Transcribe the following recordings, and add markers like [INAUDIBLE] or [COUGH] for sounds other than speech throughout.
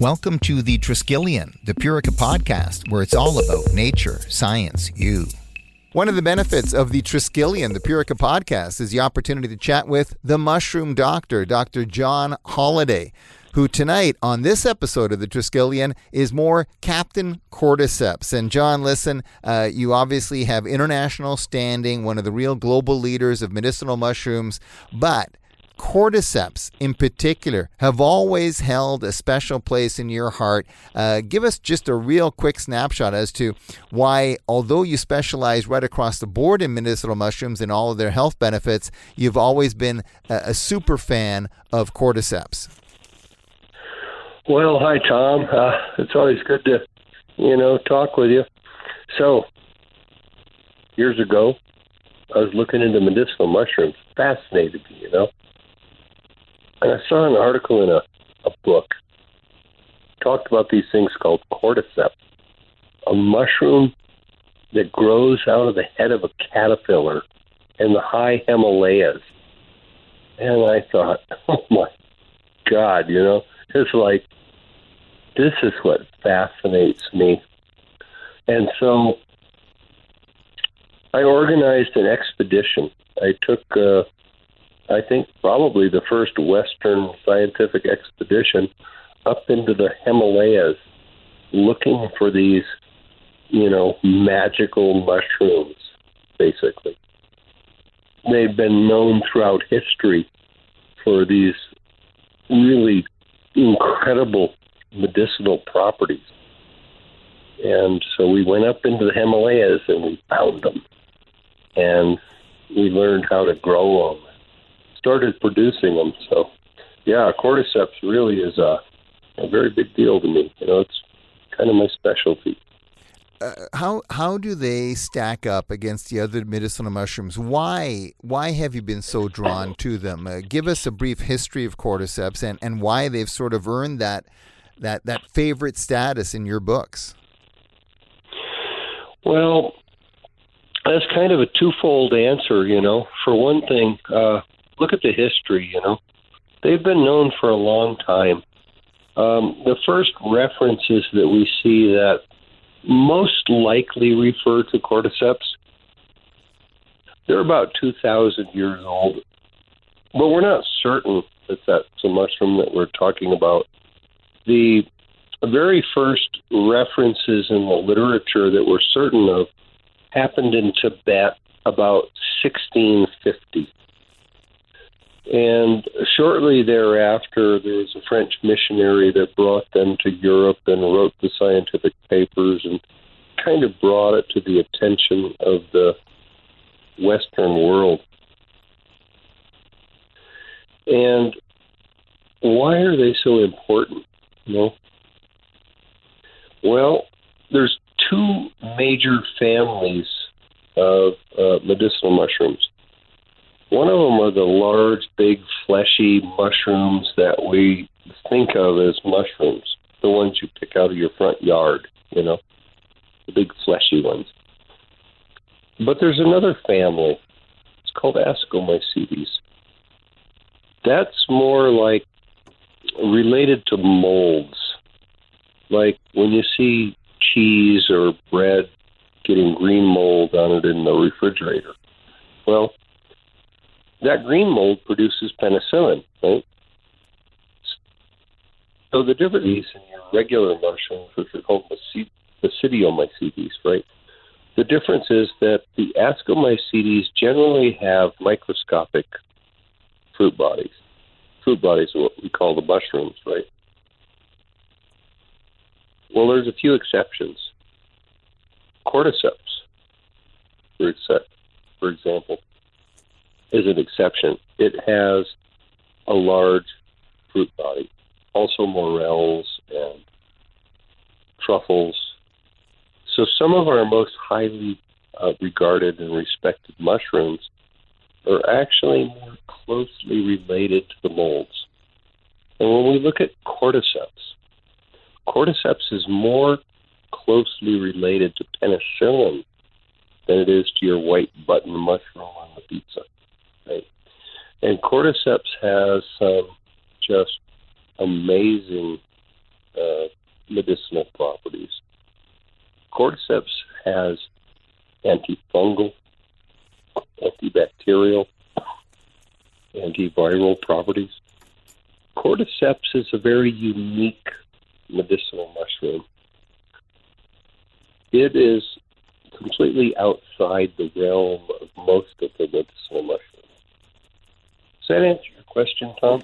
Welcome to the Triskelion, the Purica podcast, where it's all about nature, science, you. One of the benefits of the Triskelion, the Purica podcast, is the opportunity to chat with the mushroom doctor, Dr. John Holliday, who tonight on this episode of the Triskelion is more Captain Cordyceps. And John, listen, uh, you obviously have international standing, one of the real global leaders of medicinal mushrooms, but cordyceps in particular have always held a special place in your heart. Uh, give us just a real quick snapshot as to why, although you specialize right across the board in medicinal mushrooms and all of their health benefits, you've always been a, a super fan of cordyceps. Well, hi, Tom. Uh, it's always good to, you know, talk with you. So, years ago, I was looking into medicinal mushrooms. Fascinated me, you know. And I saw an article in a, a book talked about these things called cordyceps, a mushroom that grows out of the head of a caterpillar in the high Himalayas. And I thought, [LAUGHS] oh my God, you know, it's like, this is what fascinates me. And so I organized an expedition. I took uh, I think, probably the first Western scientific expedition up into the Himalayas looking for these, you know, magical mushrooms, basically. They've been known throughout history for these really incredible medicinal properties. And so we went up into the Himalayas and we found them. And we learned how to grow them started producing them. So, yeah, cordyceps really is a, a very big deal to me. You know, it's kind of my specialty. Uh, how how do they stack up against the other medicinal mushrooms? Why why have you been so drawn to them? Uh, give us a brief history of cordyceps and, and why they've sort of earned that that that favorite status in your books. Well, that's kind of a twofold answer. You know, for one thing, uh, look at the history, you know. They've been known for a long time. Um, the first references that we see that most likely refer to cordyceps, they're about 2,000 years old. But we're not certain that that's a mushroom that we're talking about. The very first references in the literature that we're certain of happened in Tibet about 1650. And shortly thereafter, there was a French missionary that brought them to Europe and wrote the scientific papers and kind of brought it to the attention of the Western world. And why are they so important? Well, there's two major families of uh, medicinal mushrooms. One of them are the large, big, fleshy mushrooms that we think of as mushrooms, the ones you pick out of your front yard, you know, the big, fleshy ones. But there's another family. It's called Ascomycetes. That's more like related to molds. Like when you see cheese or bread getting green mold on it in the refrigerator. Well, that green mold produces penicillin, right? So the difference in your regular mushrooms, which are called Basidiomycetes, right? The difference is that the Ascomycetes generally have microscopic fruit bodies. Fruit bodies are what we call the mushrooms, right? Well, there's a few exceptions. Cordyceps, for example, is an exception. It has a large fruit body, also morels and truffles. So some of our most highly uh, regarded and respected mushrooms are actually more closely related to the molds. And when we look at cordyceps, cordyceps is more closely related to penicillin than it is to your white button mushroom on the pizza. And cordyceps has some just amazing uh, medicinal properties. Cordyceps has antifungal, antibacterial, antiviral properties. Cordyceps is a very unique medicinal mushroom. It is completely outside the realm of most of the medicinal mushrooms. That answer your question, Tom?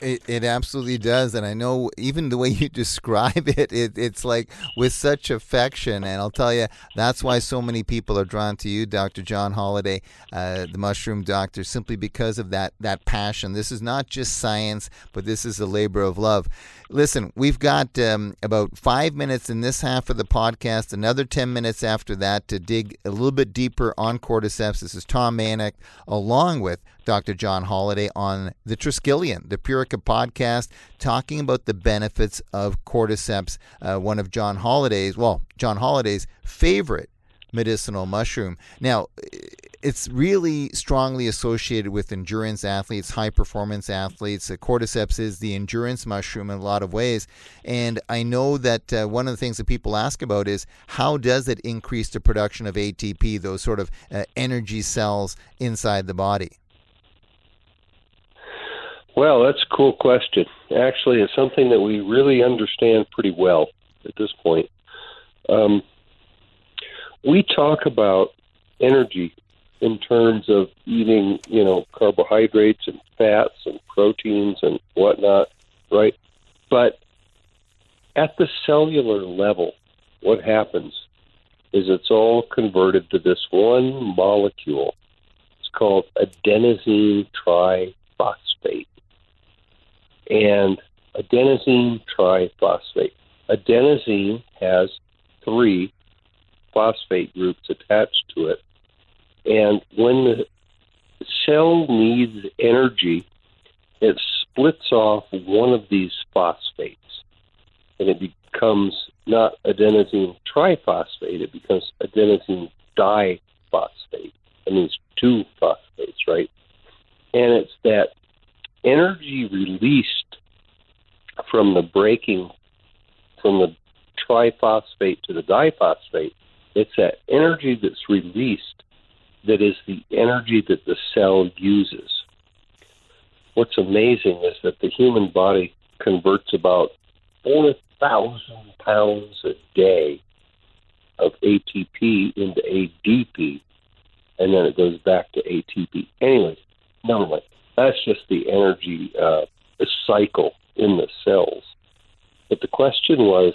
It, it absolutely does, and I know even the way you [LAUGHS] describe it, it, it's like with such affection. And I'll tell you, that's why so many people are drawn to you, Dr. John Holliday, uh, the mushroom doctor, simply because of that that passion. This is not just science, but this is a labor of love. Listen, we've got um, about five minutes in this half of the podcast, another ten minutes after that to dig a little bit deeper on cordyceps. This is Tom Mayenknecht, along with Dr. John Holliday on the Triskelion, the Purica podcast, talking about the benefits of cordyceps, uh, one of John Holliday's, well, John Holliday's favorite medicinal mushroom. Now, it's really strongly associated with endurance athletes, high performance athletes. The cordyceps is the endurance mushroom in a lot of ways. And I know that uh, one of the things that people ask about is how does it increase the production of ATP, those sort of uh, energy cells inside the body? Well, that's a cool question. Actually, it's something that we really understand pretty well at this point. Um, we talk about energy in terms of eating, you know, carbohydrates and fats and proteins and whatnot, right? But at the cellular level, what happens is it's all converted to this one molecule. It's called adenosine triphosphate and adenosine triphosphate. Adenosine has three phosphate groups attached to it. And when the cell needs energy, it splits off one of these phosphates and it becomes not adenosine triphosphate, it becomes adenosine diphosphate. That means two phosphates, right? And it's that energy released from the breaking from the triphosphate to the diphosphate, it's that energy that's released that is the energy that the cell uses. What's amazing is that the human body converts about 4,000 pounds a day of ATP into ADP, and then it goes back to ATP. Anyway, nonetheless, that's just the energy uh, cycle in the cells. But the question was,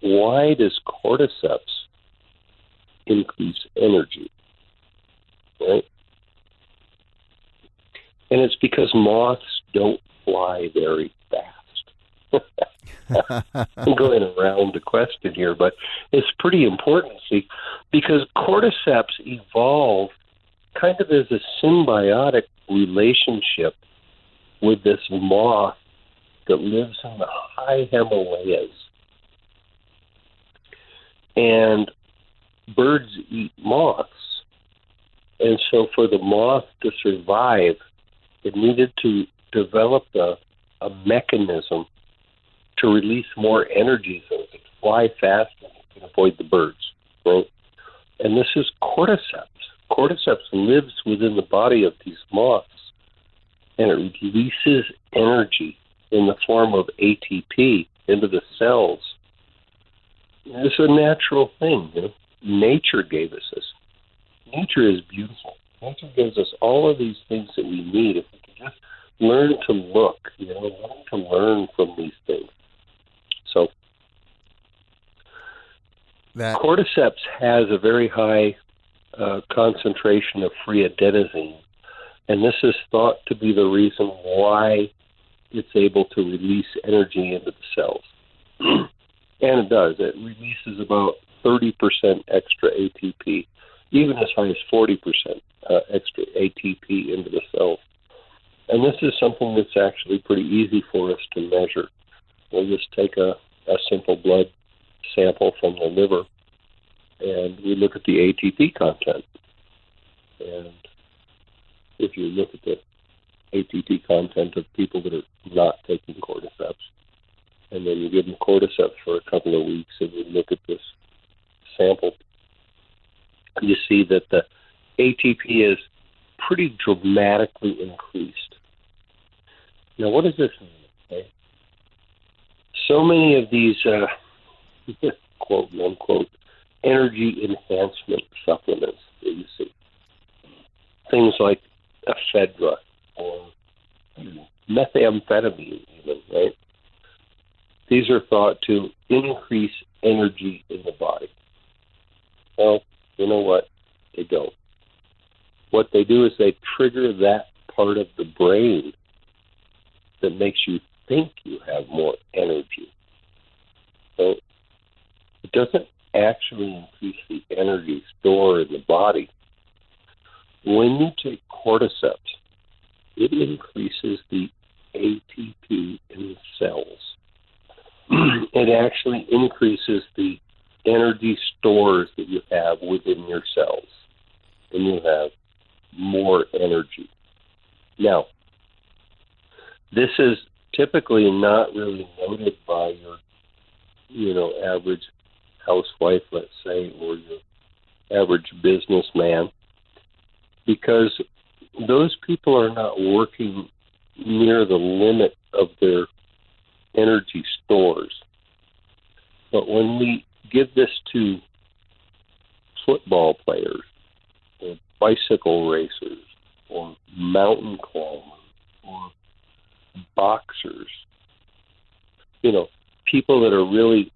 why does cordyceps increase energy? Right? And it's because moths don't fly very fast. I'm going around the question here, but it's pretty important, see, because cordyceps evolved kind of is a symbiotic relationship with this moth that lives in the high Himalayas. And birds eat moths. And so, for the moth to survive, it needed to develop a, a mechanism to release more energy so it could fly faster and avoid the birds. Right? And this is cordyceps cordyceps lives within the body of these moths and it releases energy in the form of ATP into the cells. It's a natural thing. You know? Nature gave us this. Nature is beautiful. Nature gives us all of these things that we need if we can just learn to look, you know, learn to learn from these things. So, that cordyceps has a very high uh, concentration of free adenosine. And this is thought to be the reason why it's able to release energy into the cells. [CLEARS THROAT] and it does. It releases about 30% extra ATP, even as high as 40% uh, extra ATP into the cells. And this is something that's actually pretty easy for us to measure. We'll just take a, a simple blood sample from the liver and we look at the ATP content. And if you look at the ATP content of people that are not taking cordyceps, and then you give them cordyceps for a couple of weeks, and you look at this sample, you see that the ATP is pretty dramatically increased. Now, what does this mean? Okay? So many of these uh, [LAUGHS] quote unquote energy enhancement supplements that you see, things like ephedra or methamphetamine, even, right? These are thought to increase energy in the body. Well, you know what? They don't. What they do is they trigger that part of the brain that makes you think you have more energy. So it doesn't actually increase the energy store in the body. When you take cordyceps, it increases the ATP in the cells. [CLEARS THROAT] it actually increases the energy stores that you have within your cells, and you have more energy. Now, this is typically not really noted by your, you know, average housewife, let's say, or your average businessman, because those people are not working near the limit of their energy stores. But when we give this to football players, or bicycle racers, or mountain climbers, or boxers, you know, people that are really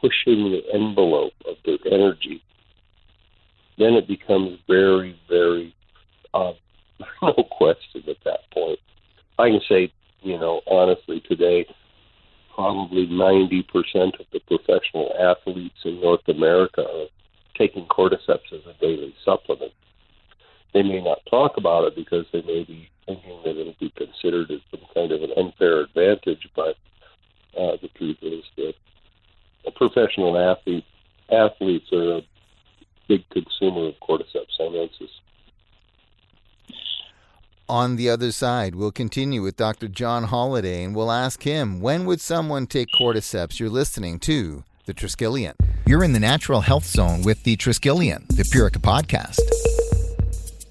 pushing the envelope of their energy, then it becomes very, very, uh, [LAUGHS] no question at that point. I can say, you know, honestly, today, probably 90% of the professional athletes in North America are taking cordyceps as a daily supplement. They may not talk about it because they may be thinking that it'll be considered as some kind of an unfair advantage, but uh, the truth is that professional athletes athletes are a big consumer of cordyceps sinensis. On the other side, we'll continue with Dr. John Holliday and we'll ask him when would someone take cordyceps? You're listening to The Triskelion. You're in the natural health zone with The Triskelion, the Purica podcast.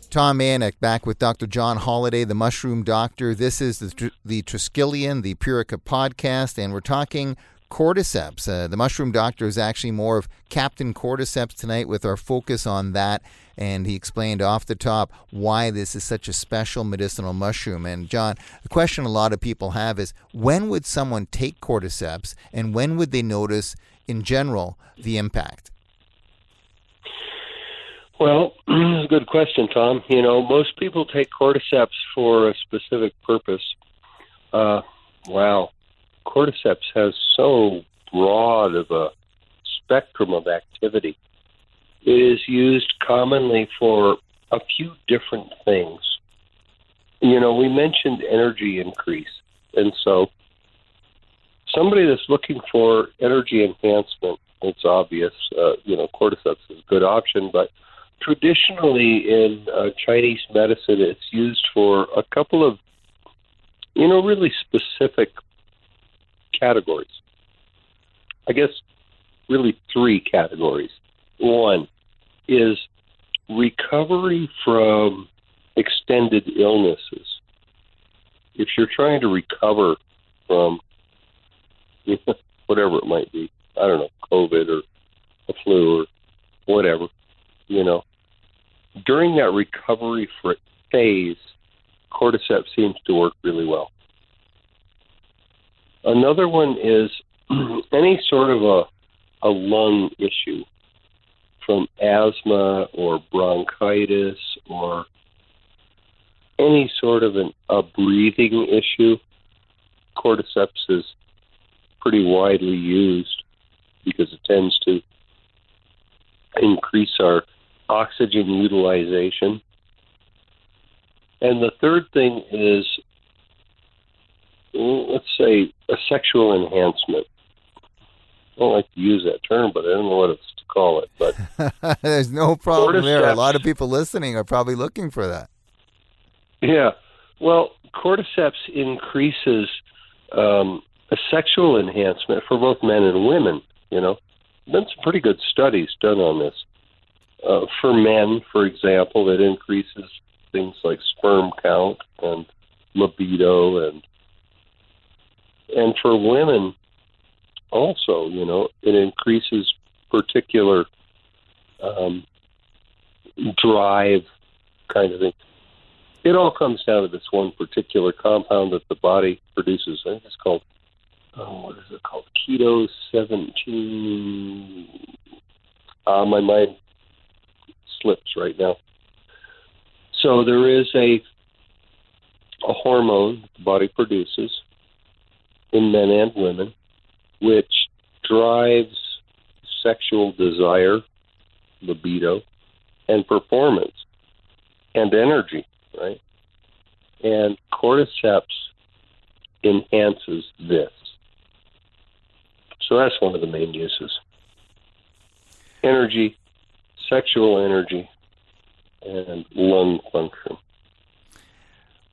Tom Mayenknecht back with Dr. John Holliday, the mushroom doctor. This is the, the Triskelion, the Purica podcast, and we're talking cordyceps. Uh, the mushroom doctor is actually more of Captain Cordyceps tonight with our focus on that. And he explained off the top why this is such a special medicinal mushroom. And John, the question a lot of people have is when would someone take cordyceps and when would they notice, in general, the impact? Well, [CLEARS THROAT] good question, Tom. You know, most people take cordyceps for a specific purpose. Uh, wow cordyceps has so broad of a spectrum of activity. It is used commonly for a few different things. You know, we mentioned energy increase, and so somebody that's looking for energy enhancement, it's obvious. Uh, you know, cordyceps is a good option, but traditionally in uh, Chinese medicine, it's used for a couple of, you know, really specific categories. I guess really three categories. One is recovery from extended illnesses. If you're trying to recover from [LAUGHS] whatever it might be, I don't know, COVID or a flu or whatever, you know, during that recovery phase, cordyceps seems to work really well. Another one is [CLEARS THROAT] any sort of a, a lung issue from asthma or bronchitis or any sort of an, a breathing issue. Cordyceps is pretty widely used because it tends to increase our oxygen utilization. And the third thing is let's say, a sexual enhancement. I don't like to use that term, but I don't know what it's to call it. But [LAUGHS] there's no problem there. A lot of people listening are probably looking for that. Yeah. Well, cordyceps increases um, a sexual enhancement for both men and women. You know, been some pretty good studies done on this. Uh, for men, for example, it increases things like sperm count and libido, and and for women, also, you know, it increases particular um, drive kind of thing. It all comes down to this one particular compound that the body produces. I think it's called, oh, what is it called? Keto 17. Uh, my mind slips right now. So there is a a hormone the body produces in men and women, which drives sexual desire, libido, and performance and energy, right? And cordyceps enhances this. So that's one of the main uses. Energy, sexual energy, and lung function.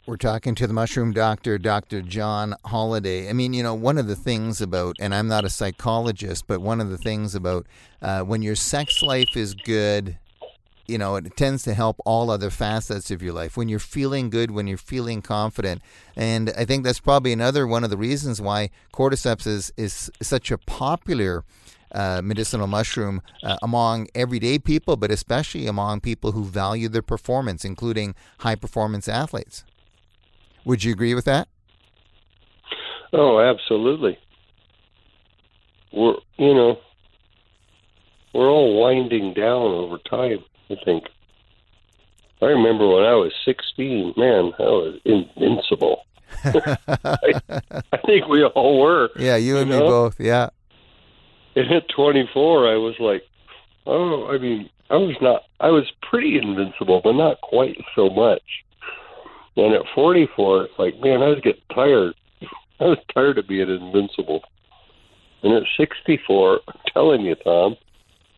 We're talking to the mushroom doctor, Dr. John Holliday. I mean, you know, one of the things about, and I'm not a psychologist, but one of the things about uh, when your sex life is good, you know, it tends to help all other facets of your life. When you're feeling good, when you're feeling confident. And I think that's probably another one of the reasons why cordyceps is, is such a popular uh, medicinal mushroom uh, among everyday people, but especially among people who value their performance, including high performance athletes. Would you agree with that? Oh, absolutely. We're you know we're all winding down over time. I think. I remember when I was 16. Man, I was invincible. I, [LAUGHS] I, think we all were. Yeah, you and you know? me both. Yeah. And [LAUGHS] at 24, I was like, oh, I mean, I was not. I was pretty invincible, but not quite so much. And at 44, it's like, man, I was getting tired. [LAUGHS] I was tired of being invincible. And at 64, I'm telling you, Tom,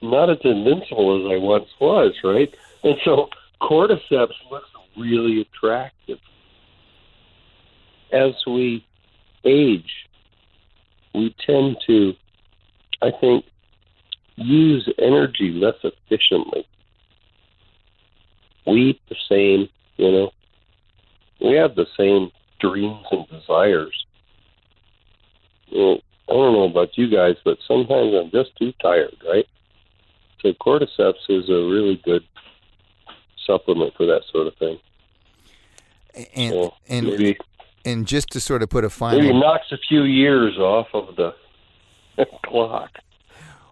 not as invincible as I once was, right? And so cordyceps looks really attractive. As we age, we tend to, I think, use energy less efficiently. We eat the same, you know, we have the same dreams and desires. Well, I don't know about you guys, but sometimes I'm just too tired, right? So cordyceps is a really good supplement for that sort of thing. And so and maybe, and just to sort of put a final, maybe knocks a few years off of the [LAUGHS] clock.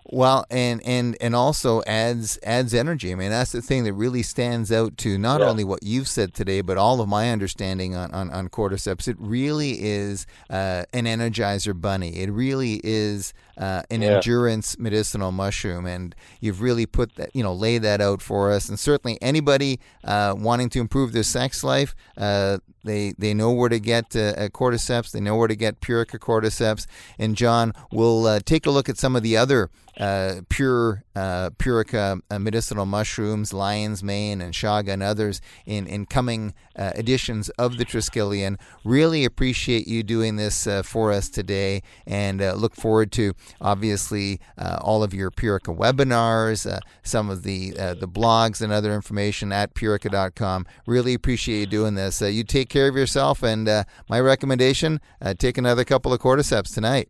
Well, and and and also adds adds energy. I mean, that's the thing that really stands out to not yeah. only what you've said today, but all of my understanding on on, on cordyceps. It really is uh, an energizer bunny. It really is uh, an yeah. endurance medicinal mushroom, and you've really put that you know lay that out for us. And certainly anybody uh, wanting to improve their sex life, uh, they they know where to get uh, cordyceps. They know where to get Purica cordyceps. And John, we'll uh, take a look at some of the other uh, pure uh, Purica uh, medicinal mushrooms, lion's mane, and chaga, and others in in coming uh, editions of the Triskelion. Really appreciate you doing this uh, for us today, and look forward to obviously all of your Purica webinars, some of the the blogs and other information at Purica.com. Really appreciate you doing this. you take care of yourself. And uh, my recommendation: uh, take another couple of cordyceps tonight.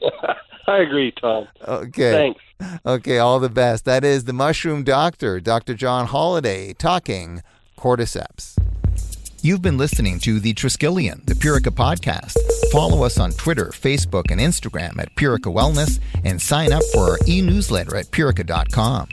[LAUGHS] I agree, Tom. Okay. Thanks. Okay, all the best. That is the mushroom doctor, Dr. John Holliday, talking cordyceps. You've been listening to the Triskelion, the Purica podcast. Follow us on Twitter, Facebook, and Instagram at Purica Wellness and sign up for our e newsletter at purica.com.